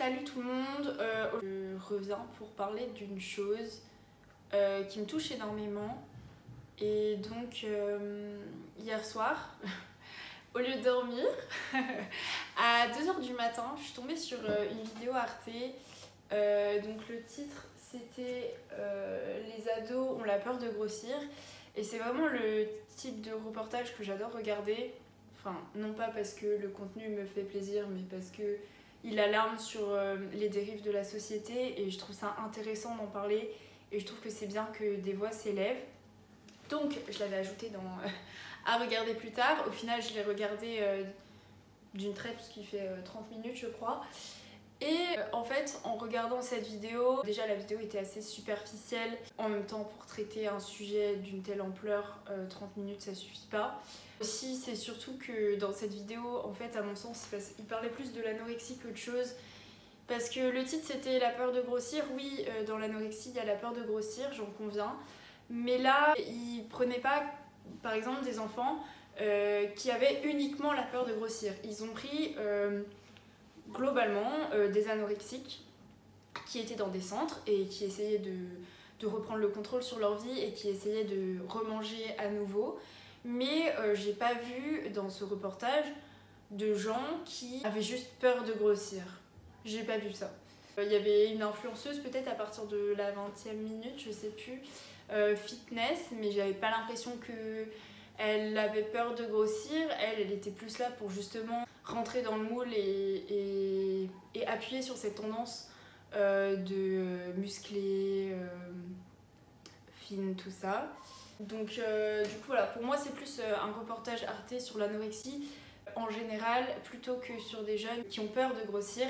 Salut tout le monde, euh, je reviens pour parler d'une chose euh, qui me touche énormément. Et donc, euh, hier soir, au lieu de dormir, à 2h du matin, je suis tombée sur une vidéo Arte. donc, le titre, c'était Les ados ont la peur de grossir. Et c'est vraiment le type de reportage que j'adore regarder. Enfin, non pas parce que le contenu me fait plaisir, mais parce que il alarme sur euh, les dérives de la société et je trouve ça intéressant d'en parler et je trouve que c'est bien que des voix s'élèvent. Donc je l'avais ajouté dans à regarder plus tard. Au final, je l'ai regardé euh, d'une traite parce qu'il fait 30 euh, minutes, je crois. Et en fait, en regardant cette vidéo, déjà la vidéo était assez superficielle. En même temps, pour traiter un sujet d'une telle ampleur, 30 minutes ça suffit pas. Aussi, c'est surtout que dans cette vidéo, en fait, à mon sens, il parlait plus de l'anorexie qu'autre chose. Parce que le titre c'était la peur de grossir. Oui, euh, dans l'anorexie, il y a la peur de grossir, j'en conviens. Mais là, il prenait pas, par exemple, des enfants euh, qui avaient uniquement la peur de grossir. Ils ont pris euh, globalement des anorexiques qui étaient dans des centres et qui essayaient de, de reprendre le contrôle sur leur vie et qui essayaient de remanger à nouveau mais euh, j'ai pas vu dans ce reportage de gens qui avaient juste peur de grossir. J'ai pas vu ça. Euh, il y avait une influenceuse peut-être à partir de la 20e minute, je sais plus, euh, fitness, mais j'avais pas l'impression que elle avait peur de grossir. Elle, elle était plus là pour justement rentrer dans le moule et, et, appuyer sur cette tendance de muscler, fine, tout ça. Donc, euh, du coup, voilà, pour moi, c'est plus euh, un reportage Arte sur l'anorexie en général plutôt que sur des jeunes qui ont peur de grossir.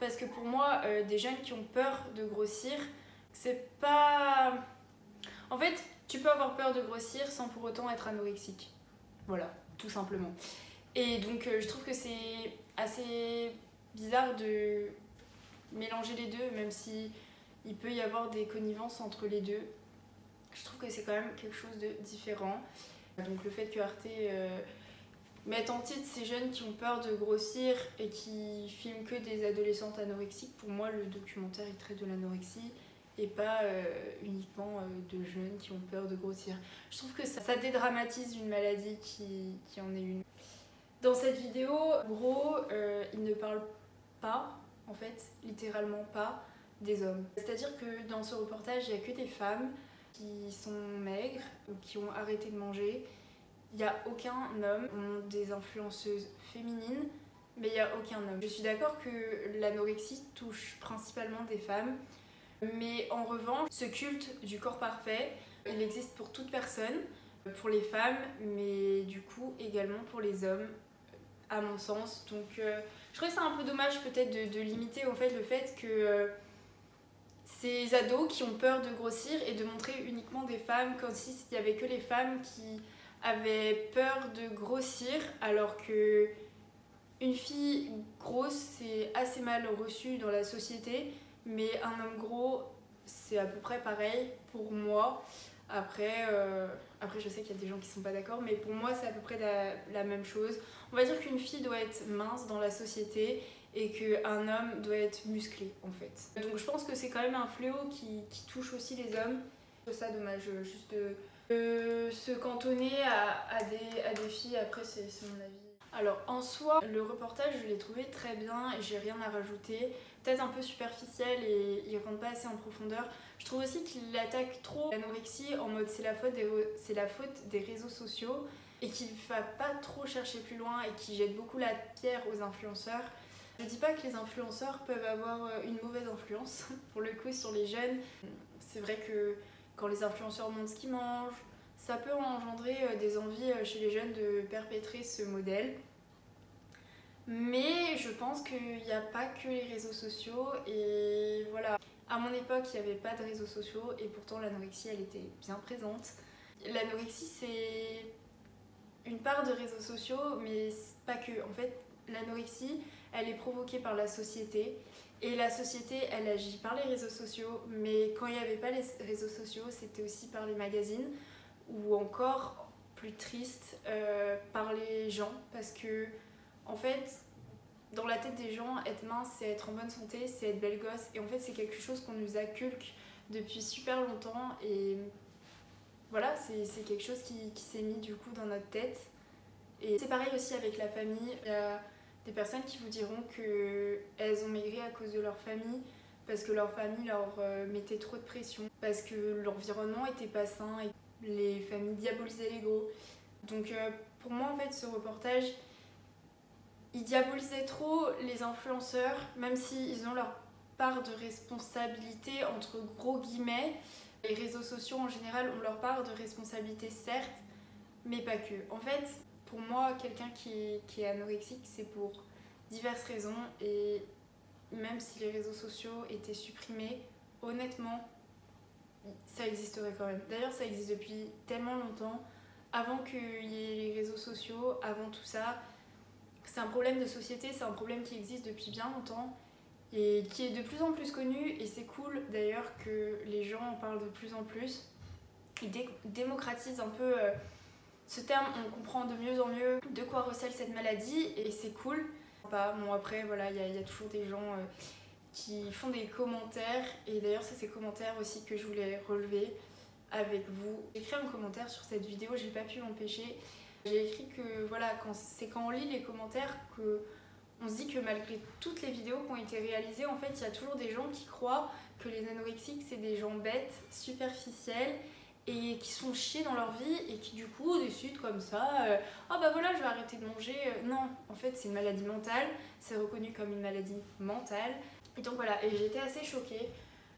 Parce que pour moi, euh, des jeunes qui ont peur de grossir, c'est pas. En fait, tu peux avoir peur de grossir sans pour autant être anorexique. Voilà, tout simplement. Et donc, je trouve que c'est assez bizarre de mélanger les deux, même si il peut y avoir des connivences entre les deux je trouve que c'est quand même quelque chose de différent. Donc le fait que Arte euh, mette en titre ces jeunes qui ont peur de grossir et qui filment que des adolescentes anorexiques, pour moi le documentaire il traite de l'anorexie et pas euh, uniquement euh, de jeunes qui ont peur de grossir. Je trouve que ça, dédramatise une maladie qui, qui, en est une. Dans cette vidéo, gros, il ne parle pas, en fait, littéralement pas, des hommes. C'est-à-dire que dans ce reportage, il n'y a que des femmes qui sont maigres ou qui ont arrêté de manger. Il n'y a aucun homme. On des influenceuses féminines, mais il n'y a aucun homme. Je suis d'accord que l'anorexie touche principalement des femmes, mais en revanche, ce culte du corps parfait, il existe pour toute personne, pour les femmes, mais du coup également pour les hommes, à mon sens. Donc euh, je trouvais ça un peu dommage peut-être de, limiter au fait le fait que... Euh, ces ados qui ont peur de grossir et de montrer uniquement des femmes comme s'il n'y avait que les femmes qui avaient peur de grossir alors que une fille grosse c'est assez mal reçu dans la société mais un homme gros c'est à peu près pareil pour moi après, euh, après je sais qu'il y a des gens qui sont pas d'accord mais pour moi c'est à peu près la, même chose on va dire qu'une fille doit être mince dans la société et qu'un homme doit être musclé en fait. Donc je pense que c'est quand même un fléau qui, touche aussi les hommes. C'est ça dommage, juste de, se cantonner à, à, des, à des filles, après c'est mon avis. Alors en soi, le reportage je l'ai trouvé très bien et j'ai rien à rajouter. Peut-être un peu superficiel et il rentre pas assez en profondeur. Je trouve aussi qu'il attaque trop l'anorexie en mode c'est la, faute des, la faute des réseaux sociaux et qu'il ne va pas trop chercher plus loin et qui jette beaucoup la pierre aux influenceurs. Je dis pas que les influenceurs peuvent avoir euh, une mauvaise influence pour le coup sur les jeunes. C'est vrai que quand les influenceurs montrent ce qu'ils mangent, ça peut engendrer euh, des envies euh, chez les jeunes de perpétrer ce modèle. Mais je pense qu'il n'y a pas que les réseaux sociaux et voilà. À mon époque, il n'y avait pas de réseaux sociaux et pourtant l'anorexie, elle était bien présente. L'anorexie, c'est une part de réseaux sociaux, mais pas que. En fait, l'anorexie, elle est provoquée par la société. Et la société, elle agit par les réseaux sociaux, mais quand il n'y avait pas les réseaux sociaux, c'était aussi par les magazines, ou encore plus triste, euh, par les gens, parce que, en fait, dans la tête des gens, être mince, c'est être en bonne santé, c'est être belle gosse. Et en fait, c'est quelque chose qu'on nous inculque depuis super longtemps. Et voilà, c'est quelque chose qui, qui s'est mis du coup dans notre tête. Et c'est pareil aussi avec la famille. Il y a des personnes qui vous diront qu'elles ont maigri à cause de leur famille, parce que leur famille leur euh, mettait trop de pression, parce que l'environnement était pas sain et les familles diabolisaient les gros. Donc euh, pour moi, en fait, ce reportage, il diabolisait trop les influenceurs, même s'ils ont leur part de responsabilité, entre gros guillemets. Les réseaux sociaux en général ont leur part de responsabilité, certes, mais pas que. En fait, pour moi, quelqu'un qui, qui, est anorexique, c'est pour diverses raisons. Et même si les réseaux sociaux étaient supprimés, honnêtement, ça existerait quand même. D'ailleurs, ça existe depuis tellement longtemps. Avant qu'il y ait les réseaux sociaux, avant tout ça, c'est un problème de société, c'est un problème qui existe depuis bien longtemps et qui est de plus en plus connu. Et c'est cool d'ailleurs que les gens en parlent de plus en plus. Ils démocratisent un peu. Euh, ce terme, on comprend de mieux en mieux de quoi recèle cette maladie et c'est cool. Bon, après, voilà, il y, a toujours des gens euh, qui font des commentaires et d'ailleurs, c'est ces commentaires aussi que je voulais relever avec vous. Écrit un commentaire sur cette vidéo, j'ai pas pu m'empêcher. J'ai écrit que voilà, c'est quand on lit les commentaires que on se dit que malgré toutes les vidéos qui ont été réalisées, en fait, il y a toujours des gens qui croient que les anorexiques, c'est des gens bêtes, superficiels et qui sont chiés dans leur vie et qui du coup décident comme ça euh, ah bah voilà je vais arrêter de manger non en fait c'est une maladie mentale. C'est reconnu comme une maladie mentale. Et donc voilà. Et j'étais assez choquée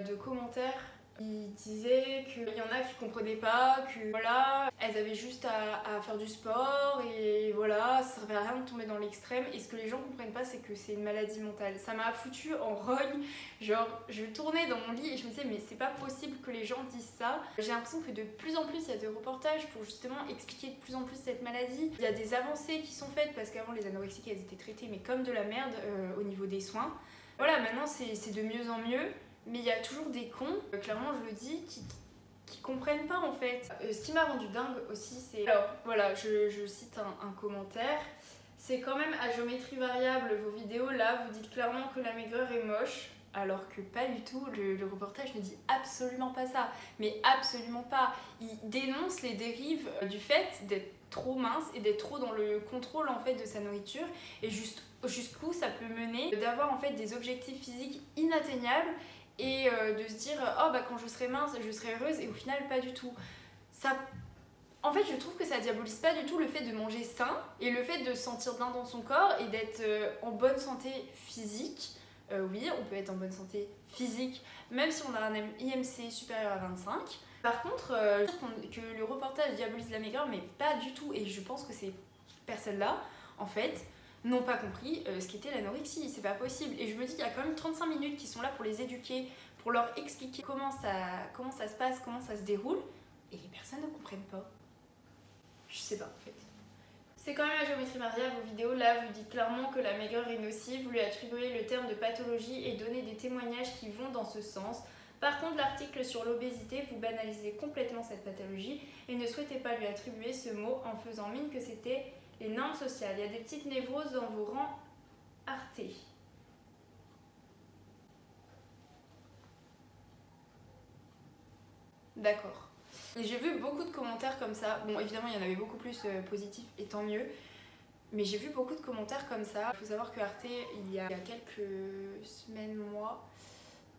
de commentaires il disait qu'il y en a qui comprenaient pas, que voilà, elles avaient juste à, faire du sport et voilà, ça servait à rien de tomber dans l'extrême. Et ce que les gens comprennent pas, c'est que c'est une maladie mentale. Ça m'a foutu en rogne. Genre, je tournais dans mon lit et je me disais, mais c'est pas possible que les gens disent ça. J'ai l'impression que de plus en plus, il y a des reportages pour justement expliquer de plus en plus cette maladie. Il y a des avancées qui sont faites parce qu'avant, les anorexiques, elles étaient traitées, mais comme de la merde euh, au niveau des soins. Voilà, maintenant, c'est de mieux en mieux. Mais il y a toujours des cons, euh, clairement je le dis, qui, qui comprennent pas en fait. Euh, ce qui m'a rendu dingue aussi, c'est. Alors voilà, je, je cite un, commentaire. C'est quand même à géométrie variable vos vidéos là, vous dites clairement que la maigreur est moche. Alors que pas du tout, le, le, reportage ne dit absolument pas ça. Mais absolument pas. Il dénonce les dérives euh, du fait d'être trop mince et d'être trop dans le contrôle en fait de sa nourriture et juste jusqu'où ça peut mener d'avoir en fait des objectifs physiques inatteignables et euh, de se dire oh bah quand je serai mince je serai heureuse et au final pas du tout. Ça en fait je trouve que ça diabolise pas du tout le fait de manger sain et le fait de se sentir bien dans son corps et d'être euh, en bonne santé physique. Euh, oui on peut être en bonne santé physique même si on a un IMC supérieur à 25 par contre que le reportage diabolise la maigreur mais pas du tout. Et je pense que ces personnes là en fait n'ont pas compris euh, ce qu'était l'anorexie. C'est pas possible. Et je me dis, il y a quand même 35 minutes qui sont là pour les éduquer, pour leur expliquer comment ça, se passe, comment ça se déroule. Et les personnes ne comprennent pas. Je sais pas en fait. C'est quand même la géométrie variable vos vidéos. Là, vous dites clairement que la maigreur est nocive. Vous lui attribuez le terme de pathologie et donnez des témoignages qui vont dans ce sens. Par contre, l'article sur l'obésité, vous banalisez complètement cette pathologie et ne souhaitez pas lui attribuer ce mot en faisant mine que c'était les normes sociales. Il y a des petites névroses dans vos rangs artés. D'accord. J'ai vu beaucoup de commentaires comme ça. Bon, évidemment, il y en avait beaucoup plus euh, positifs et tant mieux. Mais j'ai vu beaucoup de commentaires comme ça. Il faut savoir que Arte, il y a quelques semaines, mois,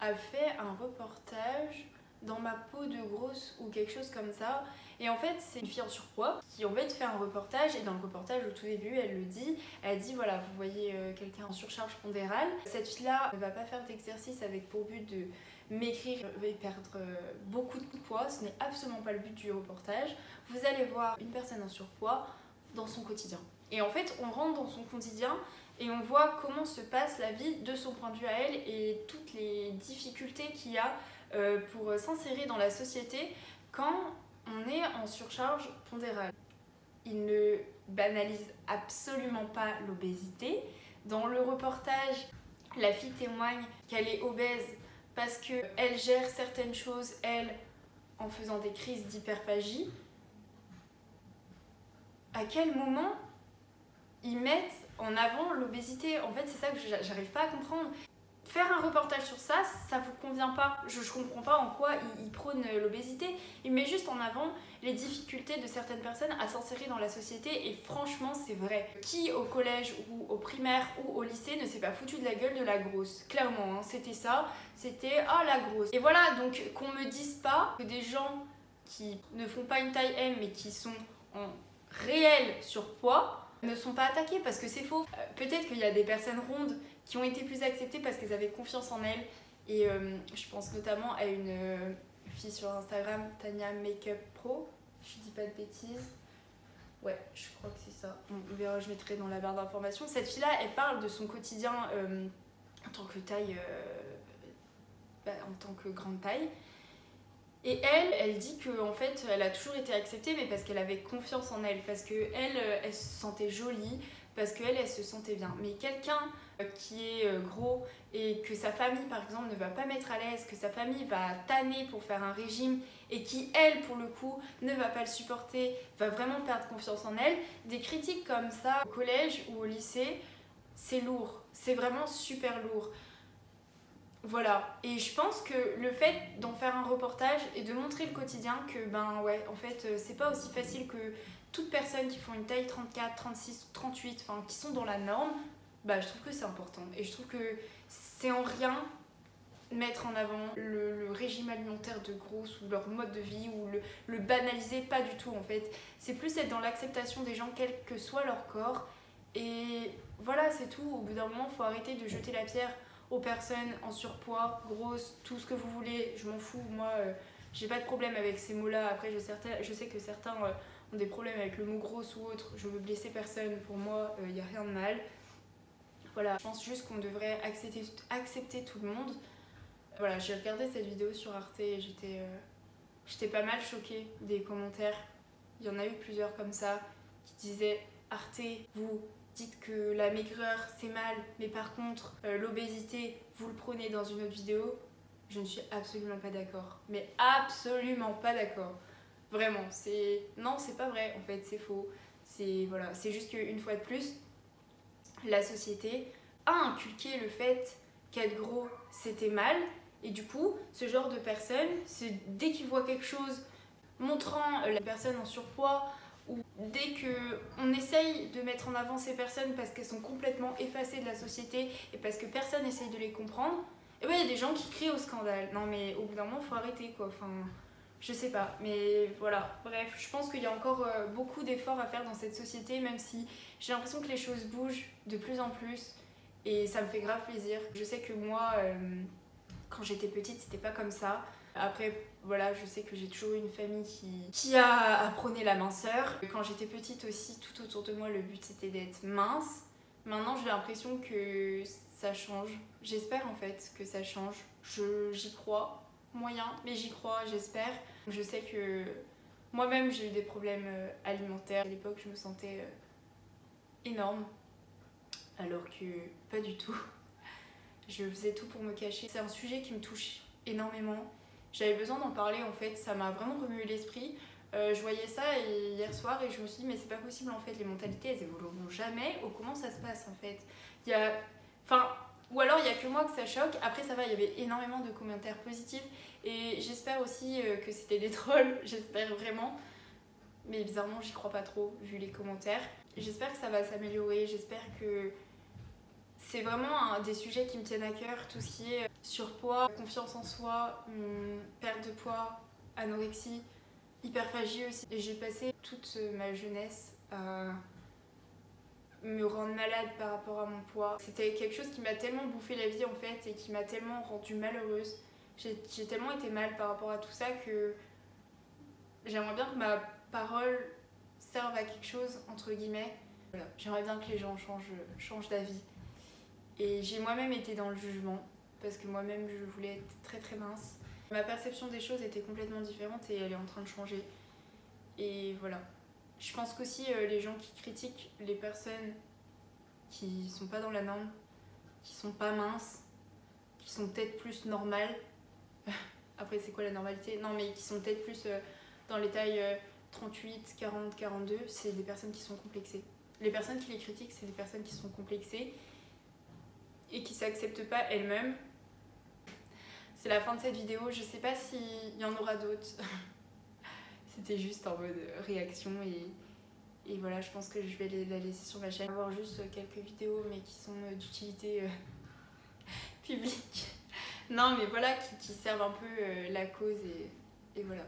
a fait un reportage dans ma peau de grosse ou quelque chose comme ça. Et en fait, c'est une fille en surpoids qui en fait fait un reportage. Et dans le reportage, au tout début, elle le dit. Elle dit voilà, vous voyez euh, quelqu'un en surcharge pondérale. Cette fille-là ne va pas faire d'exercice avec pour but de maigrir et perdre euh, beaucoup de poids. Ce n'est absolument pas le but du reportage. Vous allez voir une personne en surpoids dans son quotidien. Et en fait, on rentre dans son quotidien et on voit comment se passe la vie de son point de vue à elle et toutes les difficultés qu'il y a euh, pour s'insérer dans la société quand on est en surcharge pondérale. Il ne banalise absolument pas l'obésité. Dans le reportage, la fille témoigne qu'elle est obèse parce qu'elle gère certaines choses, elle, en faisant des crises d'hyperphagie. À quel moment ils mettent en avant l'obésité? En fait, c'est ça que j'arrive pas à comprendre faire un reportage sur ça, ça vous convient pas. Je, comprends pas en quoi il, prône l'obésité. Il met juste en avant les difficultés de certaines personnes à s'insérer dans la société et franchement, c'est vrai. Qui au collège ou au primaire ou au lycée ne s'est pas foutu de la gueule de la grosse? Clairement, hein, c'était ça. C'était ah la grosse. Et voilà, donc qu'on me dise pas que des gens qui ne font pas une taille M mais qui sont en réel surpoids ne sont pas attaqués parce que c'est faux. Euh, peut-être qu'il y a des personnes rondes qui ont été plus acceptées parce qu'elles avaient confiance en elles. Et euh, je pense notamment à une euh, fille sur Instagram, Tania Makeup Pro. Je dis pas de bêtises. Ouais, je crois que c'est ça. On verra, je mettrai dans la barre d'informations. Cette fille-là, elle parle de son quotidien en tant que taille, bah, en tant que grande taille. Et elle, elle dit que en fait, elle a toujours été acceptée, mais parce qu'elle avait confiance en elle, parce que elle, euh, elle se sentait jolie, parce qu'elle, elle se sentait bien. Mais quelqu'un euh, qui est euh, gros et que sa famille, par exemple, ne va pas mettre à l'aise, que sa famille va tanner pour faire un régime et qui, elle, pour le coup, ne va pas le supporter, va vraiment perdre confiance en elle, des critiques comme ça au collège ou au lycée, c'est lourd. C'est vraiment super lourd. Voilà, et je pense que le fait d'en faire un reportage et de montrer le quotidien, que ben ouais, en fait, euh, c'est pas aussi facile que toute personne qui font une taille 34, 36, 38, enfin qui sont dans la norme, bah je trouve que c'est important. Et je trouve que c'est en rien mettre en avant le, régime alimentaire de grosses ou leur mode de vie ou le, le banaliser, pas du tout en fait. C'est plus être dans l'acceptation des gens, quel que soit leur corps. Et voilà, c'est tout. Au bout d'un moment, il faut arrêter de jeter la pierre aux personnes en surpoids, grosses, tout ce que vous voulez, je m'en fous. Moi, euh, j'ai pas de problème avec ces mots-là. Après, je, je, sais que certains euh, ont des problèmes avec le mot grosse ou autre. Je veux blesser personne. Pour moi, il euh, n'y a rien de mal. Voilà, je pense juste qu'on devrait accepter, accepter tout le monde. Voilà, j'ai regardé cette vidéo sur Arte et j'étais j'étais pas mal choquée des commentaires. Il y en a eu plusieurs comme ça qui disaient Arte, vous dites que la maigreur c'est mal, mais par contre euh, l'obésité vous le prenez dans une autre vidéo, je ne suis absolument pas d'accord. Mais absolument pas d'accord. Vraiment, c'est non, c'est pas vrai en fait, c'est faux. C'est voilà, c'est juste qu'une fois de plus, la société a inculqué le fait qu'être gros c'était mal et du coup, ce genre de personnes, dès qu'ils voient quelque chose montrant la personne en surpoids ou dès qu'on essaye de mettre en avant ces personnes parce qu'elles sont complètement effacées de la société et parce que personne essaye de les comprendre, et eh ben il y a des gens qui crient au scandale. Non mais au bout d'un moment, faut arrêter quoi. Enfin, je sais pas, mais voilà. Bref, je pense qu'il y a encore euh, beaucoup d'efforts à faire dans cette société, même si j'ai l'impression que les choses bougent de plus en plus et ça me fait grave plaisir. Je sais que moi, euh, quand j'étais petite, c'était pas comme ça. Après, voilà, je sais que j'ai toujours eu une famille qui, a apprôné la minceur. Quand j'étais petite aussi, tout autour de moi, le but c'était d'être mince. Maintenant, j'ai l'impression que ça change. J'espère en fait que ça change. J'y crois, moyen, mais j'y crois, j'espère. Je sais que moi-même j'ai eu des problèmes euh, alimentaires. À l'époque, je me sentais euh, énorme, alors que pas du tout. Je faisais tout pour me cacher. C'est un sujet qui me touche énormément j'avais besoin d'en parler en fait, ça m'a vraiment remué l'esprit. Euh, je voyais ça hier soir et je me suis dit mais c'est pas possible en fait, les mentalités elles évolueront jamais. Oh, comment ça se passe en fait? Il y a... Enfin, ou alors il y a que moi que ça choque. Après ça va, il y avait énormément de commentaires positifs et j'espère aussi euh, que c'était des trolls, j'espère vraiment. Mais bizarrement j'y crois pas trop vu les commentaires. J'espère que ça va s'améliorer, j'espère que c'est vraiment un des sujets qui me tiennent à cœur, tout ce qui est surpoids, confiance en soi, hum, perte de poids, anorexie, hyperphagie aussi. Et j'ai passé toute ma jeunesse à me rendre malade par rapport à mon poids. C'était quelque chose qui m'a tellement bouffé la vie en fait et qui m'a tellement rendue malheureuse. J'ai tellement été mal par rapport à tout ça que j'aimerais bien que ma parole serve à quelque chose, entre guillemets. J'aimerais bien que les gens changent, changent d'avis. Et j'ai moi-même été dans le jugement parce que moi-même je voulais être très très mince. Ma perception des choses était complètement différente et elle est en train de changer. Et voilà. Je pense qu'aussi euh, les gens qui critiquent les personnes qui sont pas dans la norme, qui sont pas minces, qui sont peut-être plus normales. Après, c'est quoi la normalité? Non, mais qui sont peut-être plus euh, dans les tailles 38, 40, 42, c'est des personnes qui sont complexées. les personnes qui les critiquent, c'est des personnes qui sont complexées et qui s'acceptent pas elles-mêmes. C'est la fin de cette vidéo. Je sais pas s'il y en aura d'autres. C'était juste en mode réaction et, et voilà, je pense que je vais la laisser sur ma chaîne. Avoir juste quelques vidéos mais qui sont d'utilité euh, publique. Non mais voilà, qui, qui servent un peu euh, la cause et, et voilà.